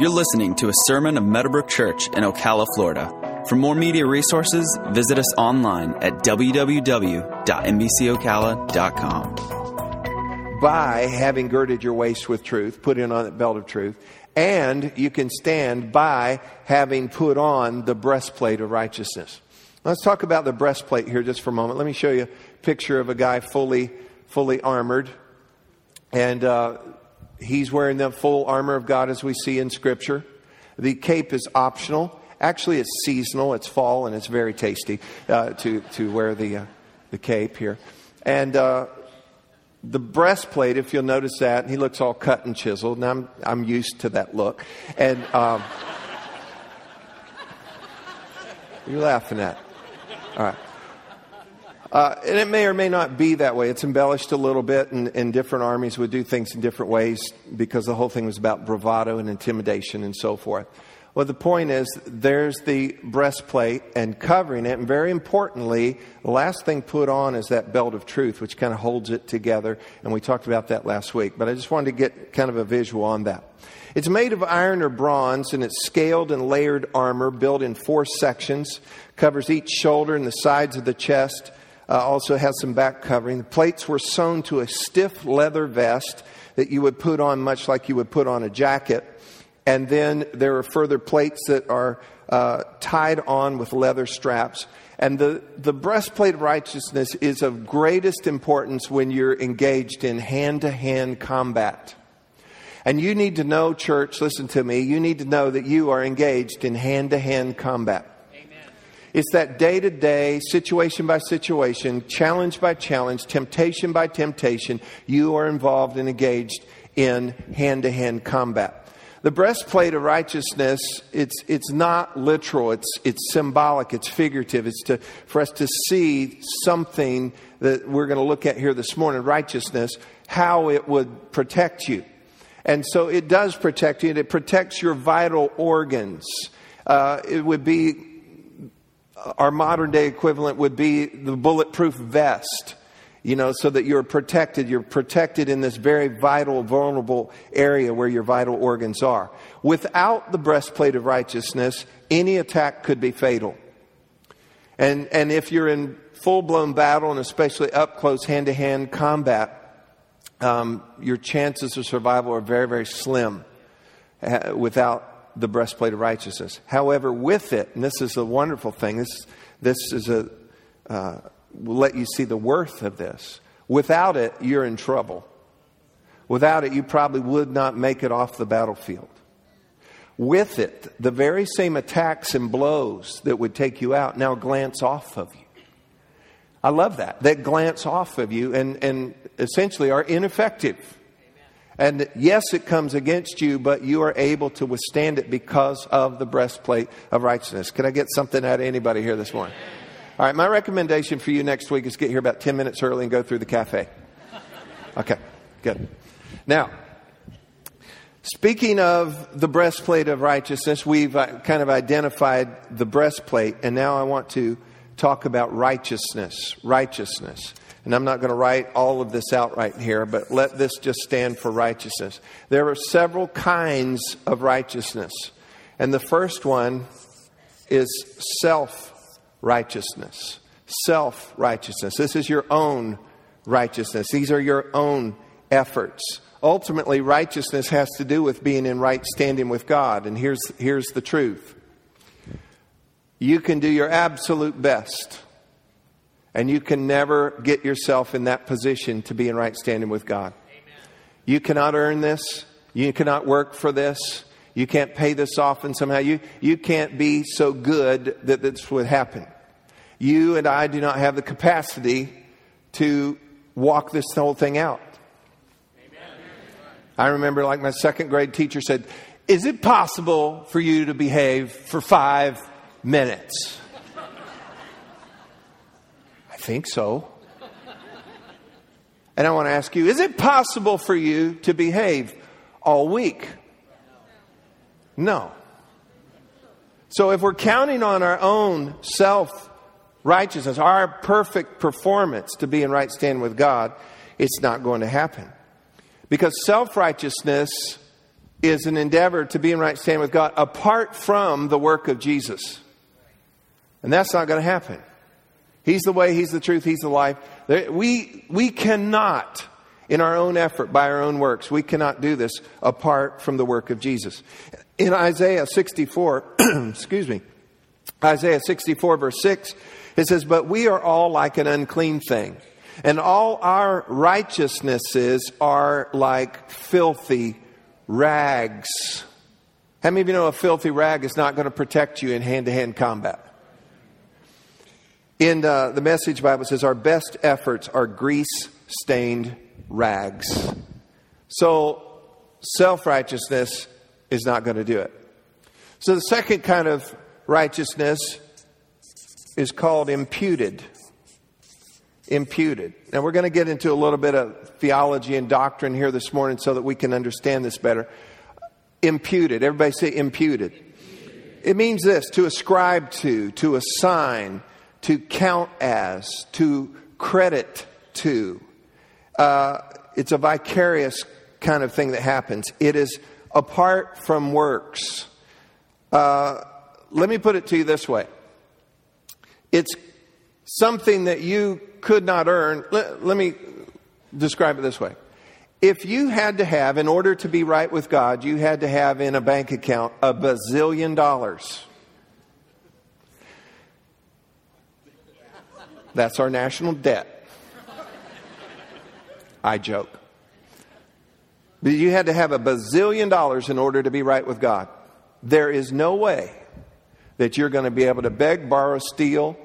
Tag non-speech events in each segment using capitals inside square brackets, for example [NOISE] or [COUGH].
You're listening to a sermon of Meadowbrook Church in Ocala, Florida. For more media resources, visit us online at www.mbcocala.com. By having girded your waist with truth, putting on the belt of truth, and you can stand by having put on the breastplate of righteousness. Let's talk about the breastplate here just for a moment. Let me show you a picture of a guy fully, fully armored. And uh, he's wearing the full armor of God as we see in Scripture. The cape is optional. Actually, it's seasonal. It's fall, and it's very tasty uh, to, to wear the, uh, the cape here. And uh, the breastplate, if you'll notice that, he looks all cut and chiseled, and I'm, I'm used to that look. And um, [LAUGHS] you're laughing at. All right. Uh, and it may or may not be that way. It's embellished a little bit, and, and, different armies would do things in different ways because the whole thing was about bravado and intimidation and so forth. Well, the point is, there's the breastplate and covering it, and very importantly, the last thing put on is that belt of truth, which kind of holds it together, and we talked about that last week. But I just wanted to get kind of a visual on that. It's made of iron or bronze, and it's scaled and layered armor built in four sections, covers each shoulder and the sides of the chest uh, also has some back covering. The plates were sewn to a stiff leather vest that you would put on much like you would put on a jacket. And then there are further plates that are uh, tied on with leather straps. And the, the breastplate of righteousness is of greatest importance when you're engaged in hand to hand combat. And you need to know, church, listen to me, you need to know that you are engaged in hand to hand combat. It's that day to day, situation by situation, challenge by challenge, temptation by temptation, you are involved and engaged in hand to hand combat. The breastplate of righteousness, it's, it's not literal, it's, it's symbolic, it's figurative. It's to, for us to see something that we're going to look at here this morning righteousness, how it would protect you. And so it does protect you, it protects your vital organs. Uh, it would be our modern day equivalent would be the bulletproof vest, you know, so that you're protected. You're protected in this very vital, vulnerable area where your vital organs are. Without the breastplate of righteousness, any attack could be fatal. And, and if you're in full blown battle and especially up close hand to hand combat, um, your chances of survival are very, very slim uh, without the breastplate of righteousness. However, with it, and this is a wonderful thing, this, this is a, uh, will let you see the worth of this. Without it, you're in trouble. Without it, you probably would not make it off the battlefield. With it, the very same attacks and blows that would take you out now glance off of you. I love that. That glance off of you and, and essentially are ineffective and yes, it comes against you, but you are able to withstand it because of the breastplate of righteousness. Can I get something out of anybody here this morning? All right, my recommendation for you next week is get here about 10 minutes early and go through the cafe. Okay, good. Now, speaking of the breastplate of righteousness, we've uh, kind of identified the breastplate, and now I want to talk about righteousness. Righteousness. And I'm not going to write all of this out right here, but let this just stand for righteousness. There are several kinds of righteousness. And the first one is self righteousness. Self righteousness. This is your own righteousness. These are your own efforts. Ultimately, righteousness has to do with being in right standing with God. And here's, here's the truth you can do your absolute best and you can never get yourself in that position to be in right standing with God. Amen. You cannot earn this. You cannot work for this. You can't pay this off and somehow. You, you can't be so good that this would happen. You and I do not have the capacity to walk this whole thing out. Amen. I remember, like my second grade teacher said, Is it possible for you to behave for five minutes? Think so. And I want to ask you is it possible for you to behave all week? No. So if we're counting on our own self righteousness, our perfect performance to be in right standing with God, it's not going to happen. Because self righteousness is an endeavor to be in right standing with God apart from the work of Jesus. And that's not going to happen. He's the way, He's the truth, He's the life. We, we cannot, in our own effort, by our own works, we cannot do this apart from the work of Jesus. In Isaiah 64, [CLEARS THROAT] excuse me, Isaiah 64, verse 6, it says, But we are all like an unclean thing, and all our righteousnesses are like filthy rags. How many of you know a filthy rag is not going to protect you in hand to hand combat? In uh, the Message Bible, says, Our best efforts are grease stained rags. So, self righteousness is not going to do it. So, the second kind of righteousness is called imputed. Imputed. Now, we're going to get into a little bit of theology and doctrine here this morning so that we can understand this better. Imputed. Everybody say imputed. It means this to ascribe to, to assign, to count as, to credit to. Uh, it's a vicarious kind of thing that happens. It is apart from works. Uh, let me put it to you this way it's something that you could not earn. Let, let me describe it this way. If you had to have, in order to be right with God, you had to have in a bank account a bazillion dollars. That's our national debt. I joke. But you had to have a bazillion dollars in order to be right with God. There is no way that you're going to be able to beg, borrow, steal,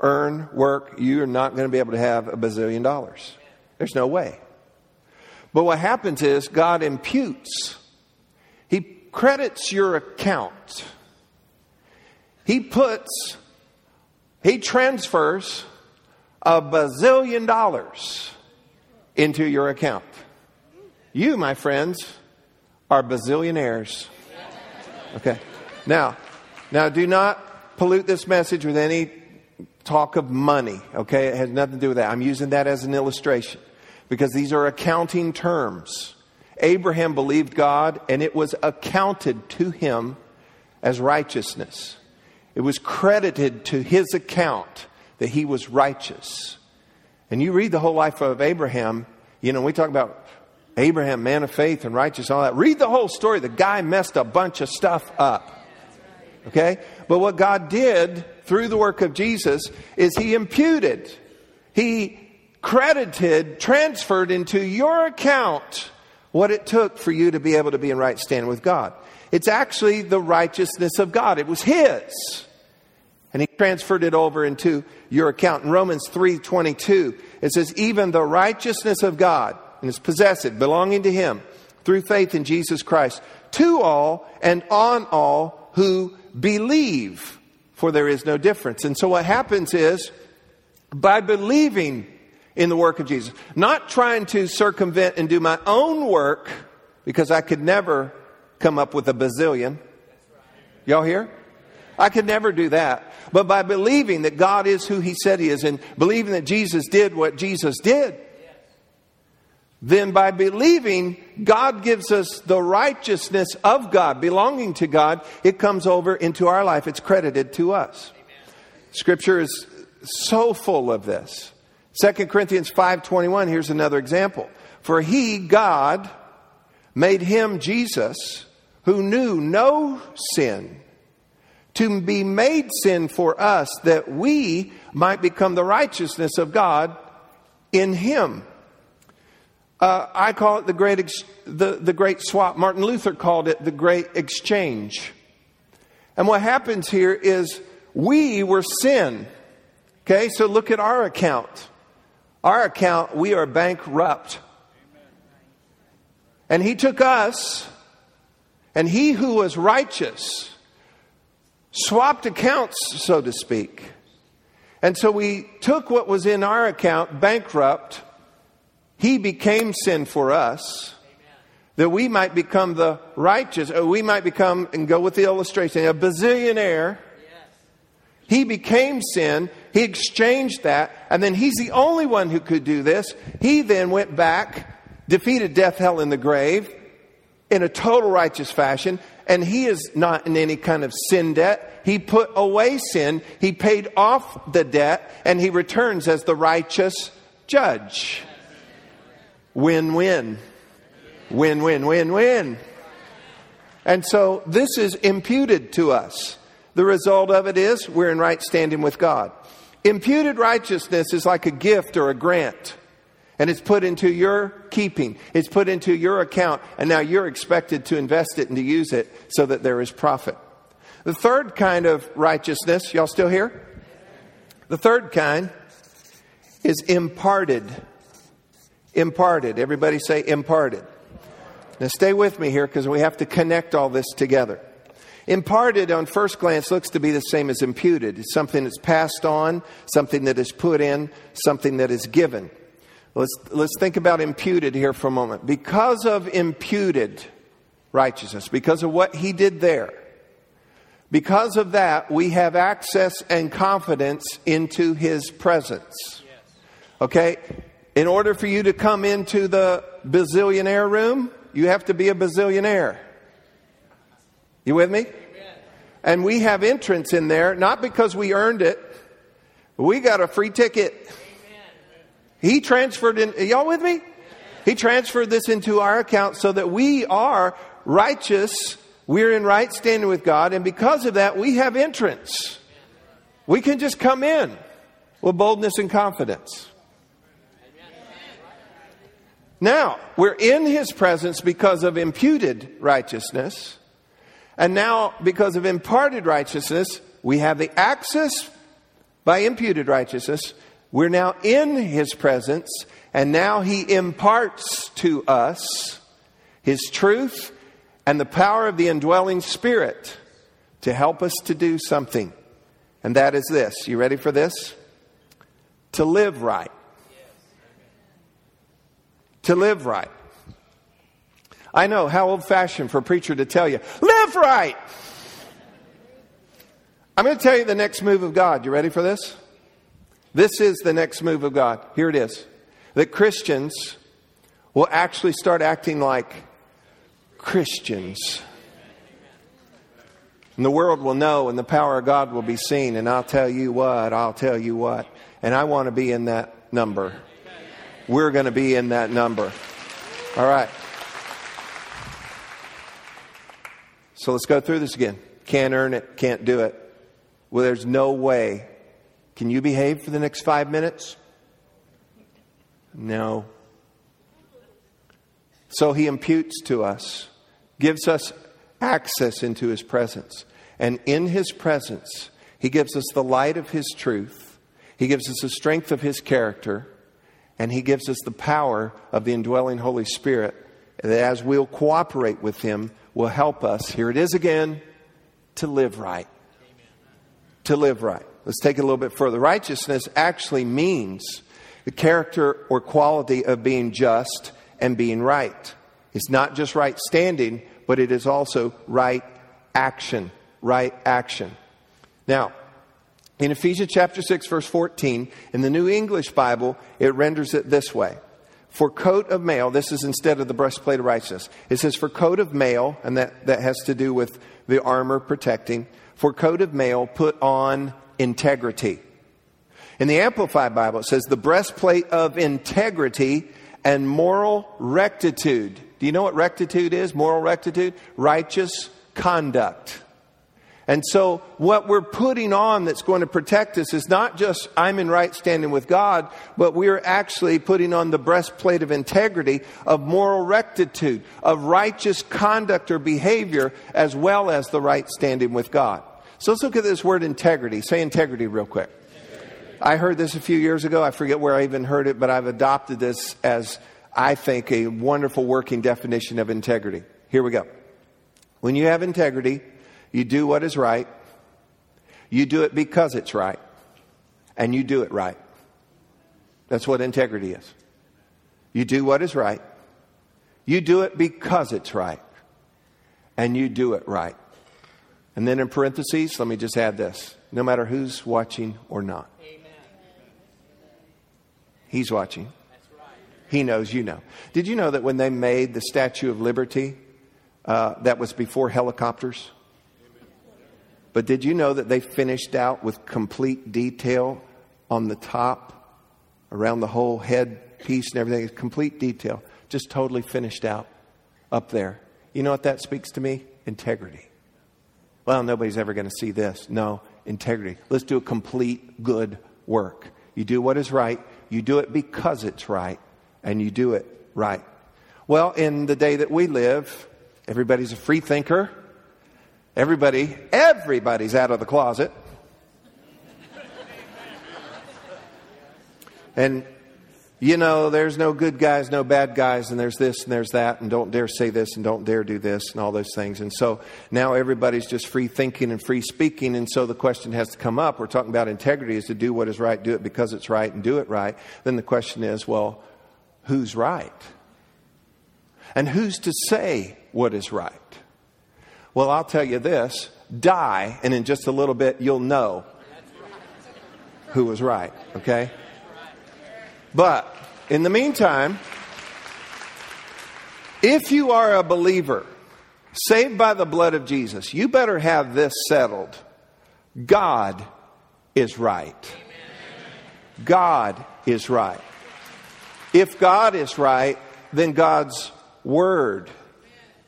earn, work. You're not going to be able to have a bazillion dollars. There's no way. But what happens is God imputes, He credits your account. He puts, He transfers a bazillion dollars into your account. You, my friends, are bazillionaires. Okay. Now, now do not pollute this message with any talk of money. Okay. It has nothing to do with that. I'm using that as an illustration because these are accounting terms. Abraham believed God and it was accounted to him as righteousness. It was credited to his account that he was righteous. And you read the whole life of Abraham, you know, we talk about Abraham, man of faith and righteous, all that. Read the whole story. The guy messed a bunch of stuff up. Okay? But what God did through the work of Jesus is He imputed, He credited, transferred into your account what it took for you to be able to be in right standing with God. It's actually the righteousness of God. It was His. And He transferred it over into your account. In Romans 3.22, it says, even the righteousness of God, and is possessed, belonging to Him, through faith in Jesus Christ, to all and on all who believe, for there is no difference. And so what happens is, by believing in the work of Jesus, not trying to circumvent and do my own work, because I could never come up with a bazillion. Y'all here? I could never do that. But by believing that God is who He said He is and believing that Jesus did what Jesus did, then by believing God gives us the righteousness of God, belonging to God, it comes over into our life. It's credited to us. Scripture is so full of this. 2 Corinthians 5:21 here's another example. For he God made him Jesus who knew no sin to be made sin for us that we might become the righteousness of God in him. Uh, I call it the great, ex- the, the great swap. Martin Luther called it the great exchange. And what happens here is we were sin. Okay, so look at our account. Our account, we are bankrupt. And he took us, and he who was righteous swapped accounts, so to speak. And so we took what was in our account, bankrupt, he became sin for us that we might become the righteous, or we might become, and go with the illustration, a bazillionaire. He became sin. He exchanged that. And then he's the only one who could do this. He then went back, defeated death, hell, and the grave, in a total righteous fashion, and he is not in any kind of sin debt. He put away sin, he paid off the debt, and he returns as the righteous judge. Win win. Win win win win. And so this is imputed to us. The result of it is we're in right standing with God. Imputed righteousness is like a gift or a grant and it's put into your keeping. It's put into your account, and now you're expected to invest it and to use it so that there is profit. The third kind of righteousness, y'all still here? The third kind is imparted. Imparted. Everybody say imparted. Now stay with me here because we have to connect all this together. Imparted on first glance looks to be the same as imputed. It's something that's passed on, something that is put in, something that is given. Let's, let's think about imputed here for a moment. Because of imputed righteousness, because of what he did there, because of that, we have access and confidence into his presence. Okay? In order for you to come into the bazillionaire room, you have to be a bazillionaire. You with me? And we have entrance in there, not because we earned it, we got a free ticket. He transferred in, y'all with me? He transferred this into our account so that we are righteous. We're in right standing with God. And because of that, we have entrance. We can just come in with boldness and confidence. Now, we're in his presence because of imputed righteousness. And now, because of imparted righteousness, we have the access by imputed righteousness we're now in His presence, and now He imparts to us His truth and the power of the indwelling Spirit to help us to do something. And that is this. You ready for this? To live right. To live right. I know how old fashioned for a preacher to tell you, live right. I'm going to tell you the next move of God. You ready for this? This is the next move of God. Here it is that Christians will actually start acting like Christians. And the world will know, and the power of God will be seen. And I'll tell you what, I'll tell you what. And I want to be in that number. We're going to be in that number. All right. So let's go through this again. Can't earn it, can't do it. Well, there's no way can you behave for the next five minutes? No. So he imputes to us, gives us access into his presence. And in his presence, he gives us the light of his truth, he gives us the strength of his character, and he gives us the power of the indwelling Holy Spirit that as we'll cooperate with him, will help us, here it is again, to live right. To live right. Let's take it a little bit further. Righteousness actually means the character or quality of being just and being right. It's not just right standing, but it is also right action. Right action. Now, in Ephesians chapter 6, verse 14, in the New English Bible, it renders it this way. For coat of mail, this is instead of the breastplate of righteousness. It says, for coat of mail, and that, that has to do with the armor protecting. For coat of mail, put on integrity. In the Amplified Bible, it says the breastplate of integrity and moral rectitude. Do you know what rectitude is? Moral rectitude? Righteous conduct. And so, what we're putting on that's going to protect us is not just I'm in right standing with God, but we're actually putting on the breastplate of integrity, of moral rectitude, of righteous conduct or behavior, as well as the right standing with God. So let's look at this word integrity. Say integrity real quick. I heard this a few years ago. I forget where I even heard it, but I've adopted this as, I think, a wonderful working definition of integrity. Here we go. When you have integrity, you do what is right, you do it because it's right, and you do it right. That's what integrity is. You do what is right, you do it because it's right, and you do it right. And then in parentheses, let me just add this no matter who's watching or not. He's watching. He knows, you know. Did you know that when they made the Statue of Liberty, uh, that was before helicopters. But did you know that they finished out with complete detail on the top, around the whole head piece and everything? Complete detail. Just totally finished out up there. You know what that speaks to me? Integrity. Well, nobody's ever going to see this. No, integrity. Let's do a complete good work. You do what is right, you do it because it's right, and you do it right. Well, in the day that we live, everybody's a free thinker. Everybody, everybody's out of the closet. And you know, there's no good guys, no bad guys, and there's this and there's that, and don't dare say this and don't dare do this and all those things. And so now everybody's just free thinking and free speaking. And so the question has to come up. We're talking about integrity is to do what is right, do it because it's right, and do it right. Then the question is, well, who's right? And who's to say what is right? Well, I'll tell you this die, and in just a little bit, you'll know who was right, okay? But in the meantime, if you are a believer, saved by the blood of Jesus, you better have this settled. God is right. God is right. If God is right, then God's word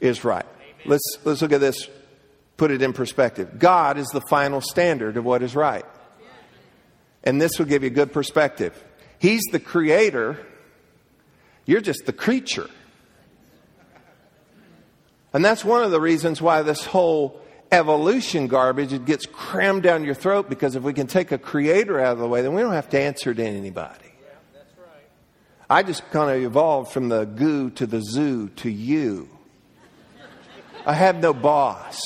is right. Let's, let's look at this, put it in perspective. God is the final standard of what is right. And this will give you good perspective. He's the creator, you're just the creature. And that's one of the reasons why this whole evolution garbage it gets crammed down your throat because if we can take a creator out of the way, then we don't have to answer to anybody. I just kind of evolved from the goo to the zoo to you. I have no boss.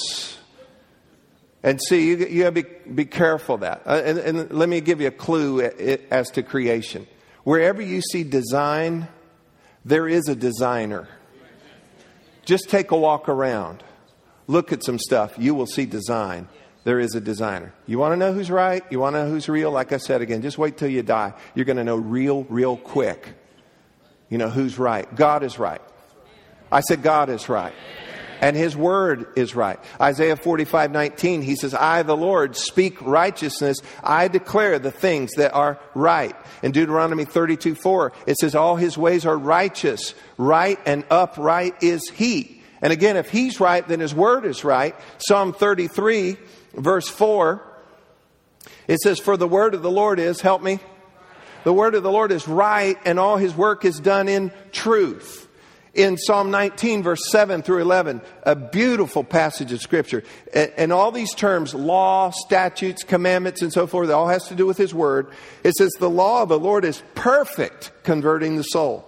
And see, you, you got to be, be careful of that. Uh, and, and let me give you a clue as to creation. Wherever you see design, there is a designer. Just take a walk around. Look at some stuff. You will see design. There is a designer. You want to know who's right? You want to know who's real? Like I said again, just wait till you die. You're going to know real, real quick. You know who's right. God is right. I said, God is right and his word is right. Isaiah 45, 19, he says, I, the Lord, speak righteousness. I declare the things that are right. In Deuteronomy 32, 4, it says, all his ways are righteous. Right and upright is he. And again, if he's right, then his word is right. Psalm 33, verse 4, it says, For the word of the Lord is, help me. The word of the Lord is right, and all his work is done in truth in Psalm 19, verse 7 through 11, a beautiful passage of Scripture. And, all these terms, law, statutes, commandments, and so forth, all has to do with His Word. It says, The law of the Lord is perfect, converting the soul.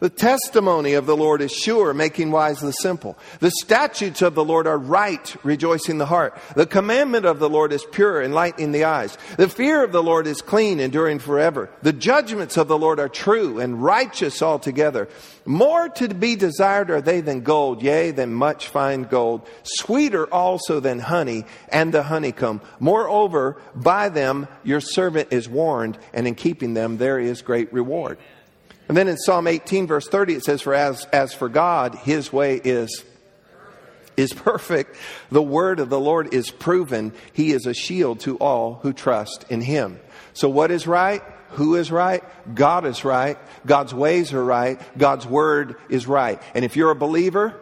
The testimony of the Lord is sure, making wise the simple. The statutes of the Lord are right, rejoicing the heart. The commandment of the Lord is pure, enlightening the eyes. The fear of the Lord is clean, enduring forever. The judgments of the Lord are true and righteous altogether. More to be desired are they than gold, yea, than much fine gold. Sweeter also than honey and the honeycomb. Moreover, by them your servant is warned, and in keeping them there is great reward. And then in Psalm 18, verse 30, it says, For as, as for God, his way is is perfect. The word of the Lord is proven. He is a shield to all who trust in him. So what is right? Who is right? God is right. God's ways are right. God's word is right. And if you're a believer,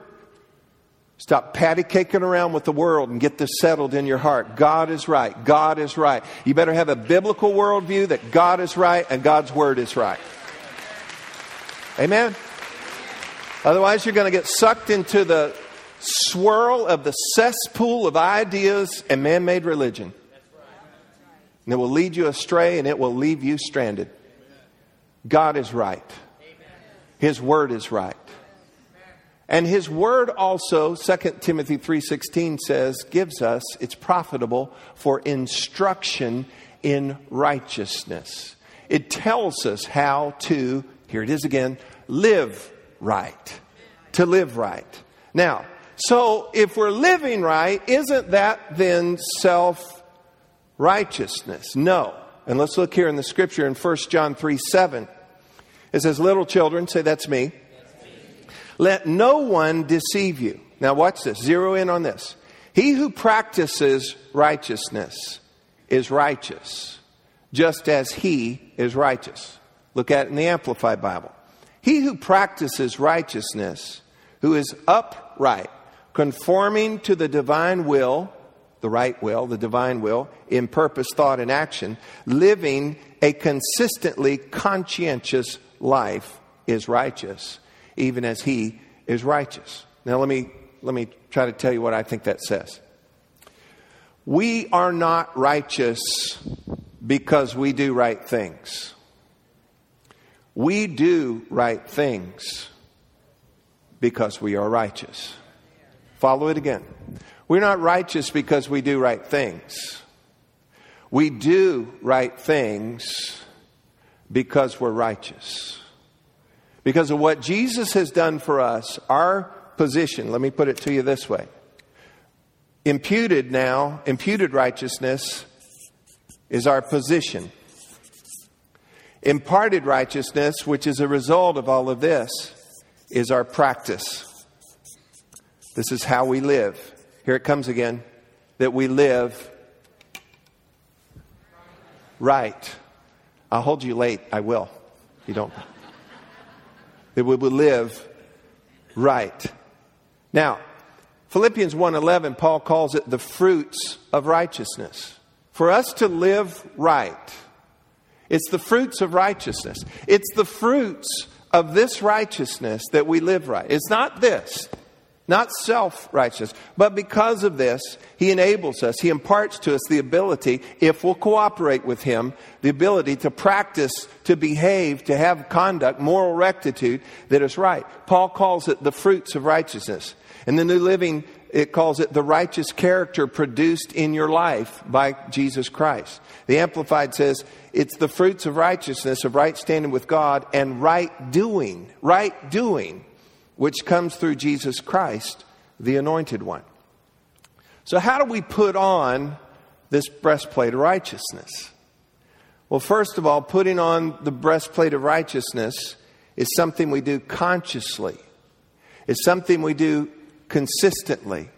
Stop patty caking around with the world and get this settled in your heart. God is right. God is right. You better have a biblical worldview that God is right and God's word is right. Amen? Otherwise, you're going to get sucked into the swirl of the cesspool of ideas and man made religion. And it will lead you astray and it will leave you stranded. God is right. His word is right. And his word also, 2 Timothy 3:16 says, gives us it's profitable for instruction in righteousness. It tells us how to here it is again live right. To live right. Now, so if we're living right, isn't that then self righteousness? No. And let's look here in the scripture in 1 John 3 7. It says, Little children, say that's me. Let no one deceive you. now watch this, zero in on this. He who practices righteousness is righteous, just as he is righteous. Look at it in the Amplified Bible. He who practices righteousness, who is upright, conforming to the divine will, the right will, the divine will, in purpose, thought, and action, living a consistently conscientious life is righteous, even as he is righteous. Now let me let me try to tell you what I think that says. We are not righteous because we do right things. We do right things because we are righteous. Follow it again. We're not righteous because we do right things. We do right things because we're righteous. Because of what Jesus has done for us, our position, let me put it to you this way. Imputed now, imputed righteousness is our position. Imparted righteousness, which is a result of all of this, is our practice. This is how we live. Here it comes again that we live right. I'll hold you late. I will. You don't. That we will live right. Now, Philippians 1:11 Paul calls it the fruits of righteousness. For us to live right, it's the fruits of righteousness. It's the fruits of this righteousness that we live right. It's not this not self righteous, but because of this, He enables us, He imparts to us the ability, if we'll cooperate with Him, the ability to practice, to behave, to have conduct, moral rectitude that is right. Paul calls it the fruits of righteousness. In the New Living, it calls it the righteous character produced in your life by Jesus Christ. The Amplified says it's the fruits of righteousness, of right standing with God, and right doing. Right doing which comes through Jesus Christ, the anointed one. So, how do we put on this breastplate of righteousness? Well, first of all, putting on the breastplate of righteousness is something we do consciously, it's something we do consistently.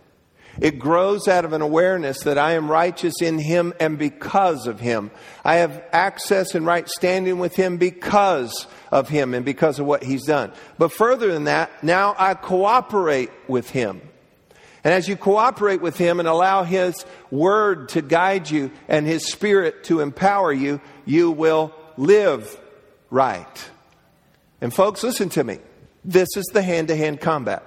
It grows out of an awareness that I am righteous in Him and because of Him. I have access and right standing with Him because of Him and because of what He's done. But further than that, now I cooperate with Him. And as you cooperate with Him and allow His Word to guide you and His Spirit to empower you, you will live right. And folks, listen to me. This is the hand to hand combat.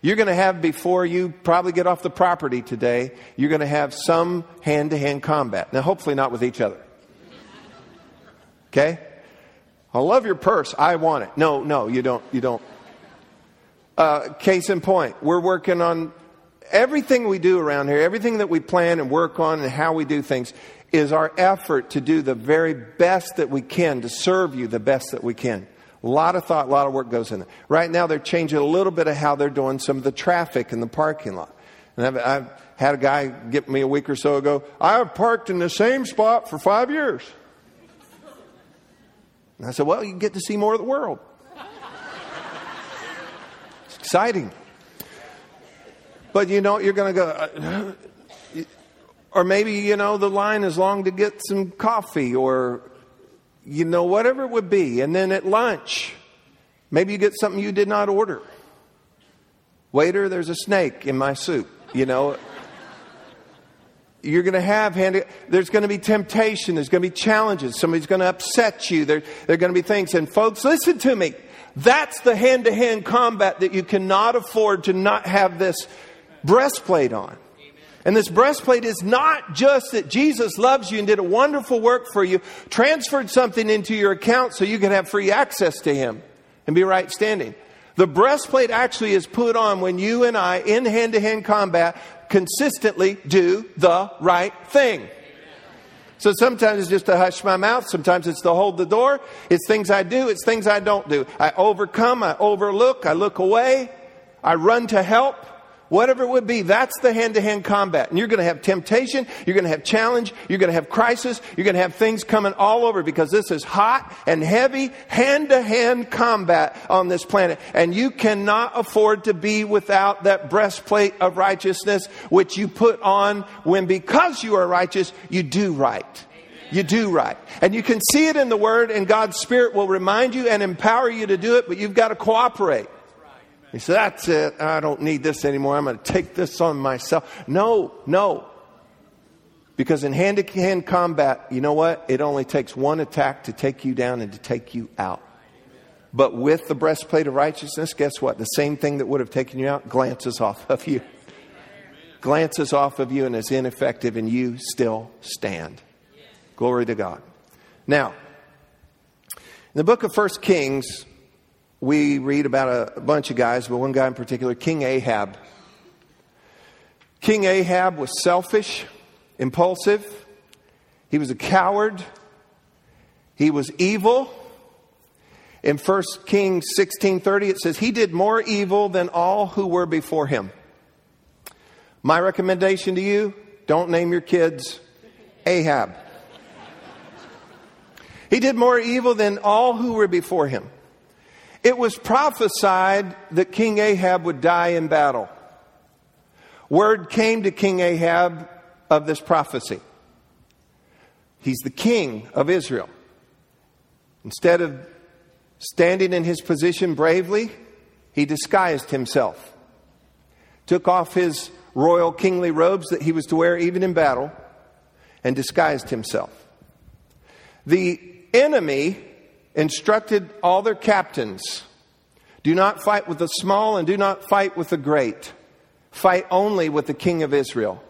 You're going to have before you probably get off the property today, you're going to have some hand to hand combat. Now, hopefully, not with each other. Okay? I love your purse. I want it. No, no, you don't. You don't. Uh, case in point, we're working on everything we do around here, everything that we plan and work on and how we do things is our effort to do the very best that we can to serve you the best that we can. A lot of thought, a lot of work goes in there. Right now, they're changing a little bit of how they're doing some of the traffic in the parking lot. And I've, I've had a guy get me a week or so ago. I have parked in the same spot for five years. And I said, Well, you get to see more of the world. It's exciting. But you know, you're going to go, uh, or maybe, you know, the line is long to get some coffee or you know, whatever it would be. And then at lunch, maybe you get something you did not order. Waiter, there's a snake in my soup. You know, you're going to have hand, there's going to be temptation, there's going to be challenges, somebody's going to upset you, there, there are going to be things. And folks, listen to me. That's the hand to hand combat that you cannot afford to not have this breastplate on. And this breastplate is not just that Jesus loves you and did a wonderful work for you, transferred something into your account so you can have free access to Him and be right standing. The breastplate actually is put on when you and I, in hand to hand combat, consistently do the right thing. So sometimes it's just to hush my mouth. Sometimes it's to hold the door. It's things I do. It's things I don't do. I overcome. I overlook. I look away. I run to help. Whatever it would be, that's the hand to hand combat. And you're going to have temptation, you're going to have challenge, you're going to have crisis, you're going to have things coming all over because this is hot and heavy hand to hand combat on this planet. And you cannot afford to be without that breastplate of righteousness, which you put on when because you are righteous, you do right. You do right. And you can see it in the Word, and God's Spirit will remind you and empower you to do it, but you've got to cooperate. He said, That's it. I don't need this anymore. I'm going to take this on myself. No, no. Because in hand to hand combat, you know what? It only takes one attack to take you down and to take you out. But with the breastplate of righteousness, guess what? The same thing that would have taken you out glances off of you. Glances off of you and is ineffective, and you still stand. Glory to God. Now, in the book of First Kings, we read about a, bunch of guys, but one guy in particular, King Ahab. King Ahab was selfish, impulsive, he was a coward, he was evil. In 1 Kings 16:30 it says he did more evil than all who were before him. My recommendation to you, don't name your kids Ahab. He did more evil than all who were before him. It was prophesied that King Ahab would die in battle. Word came to King Ahab of this prophecy. He's the king of Israel. Instead of standing in his position bravely, he disguised himself, took off his royal kingly robes that he was to wear even in battle, and disguised himself. The enemy instructed all their captains do not fight with the small and do not fight with the great. Fight only with the king of Israel.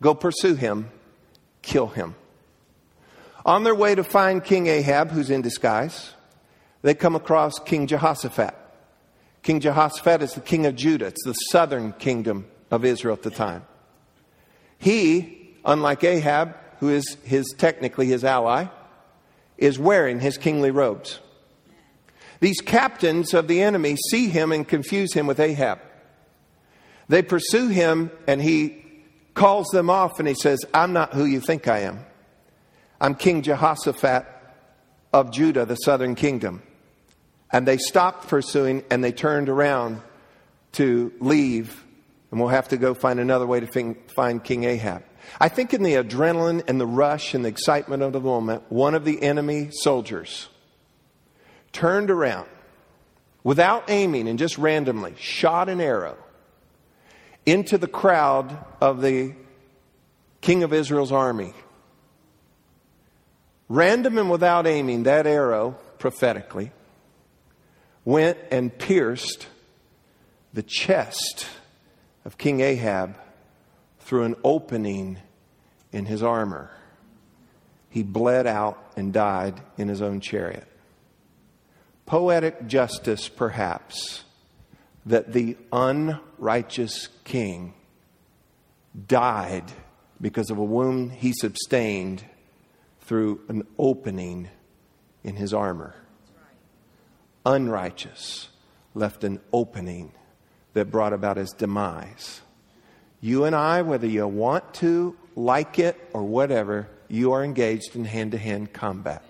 Go pursue him, kill him. On their way to find King Ahab, who's in disguise, they come across King Jehoshaphat. King Jehoshaphat is the king of Judah, it's the southern kingdom of Israel at the time. He, unlike Ahab, who is his technically his ally, is wearing his kingly robes. These captains of the enemy see him and confuse him with Ahab. They pursue him and he calls them off and he says, I'm not who you think I am. I'm King Jehoshaphat of Judah, the southern kingdom. And they stopped pursuing and they turned around to leave. And we'll have to go find another way to find King Ahab. I think in the adrenaline and the rush and the excitement of the moment, one of the enemy soldiers turned around without aiming and just randomly shot an arrow into the crowd of the king of Israel's army. Random and without aiming, that arrow, prophetically, went and pierced the chest of King Ahab through an opening in his armor. He bled out and died in his own chariot. Poetic justice, perhaps, that the unrighteous king died because of a wound he sustained through an opening in his armor. Unrighteous left an opening that brought about his demise. You and I, whether you want to, like it, or whatever, you are engaged in hand to hand combat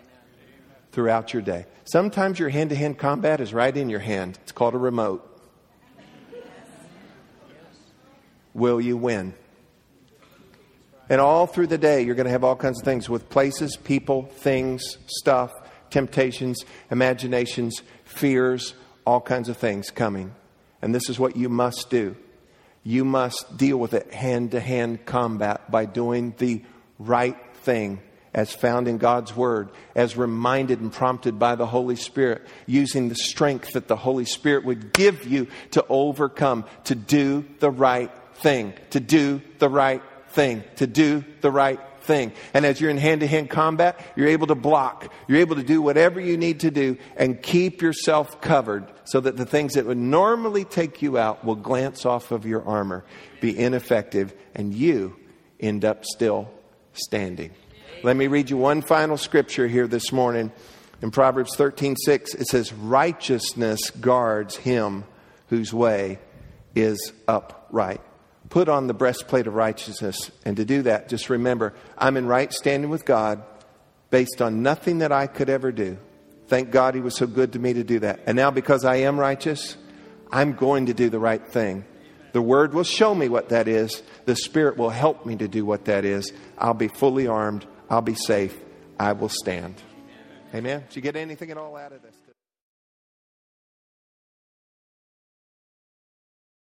throughout your day. Sometimes your hand to hand combat is right in your hand. It's called a remote. Will you win? And all through the day, you're going to have all kinds of things with places, people, things, stuff, temptations, imaginations, fears, all kinds of things coming. And this is what you must do you must deal with it hand to hand combat by doing the right thing as found in God's Word, as reminded and prompted by the Holy Spirit, using the strength that the Holy Spirit would give you to overcome, to do the right thing, to do the right thing, to do the right thing. And as you're in hand to hand combat, you're able to block. You're able to do whatever you need to do and keep yourself covered so that the things that would normally take you out will glance off of your armor, be ineffective, and you end up still standing. Let me read you one final scripture here this morning. In Proverbs 13 6, it says, Righteousness guards him whose way is upright. Put on the breastplate of righteousness. And to do that, just remember I'm in right standing with God based on nothing that I could ever do. Thank God He was so good to me to do that. And now, because I am righteous, I'm going to do the right thing. The Word will show me what that is. The Spirit will help me to do what that is. I'll be fully armed. I'll be safe. I will stand. Amen. Did you get anything at all out of this?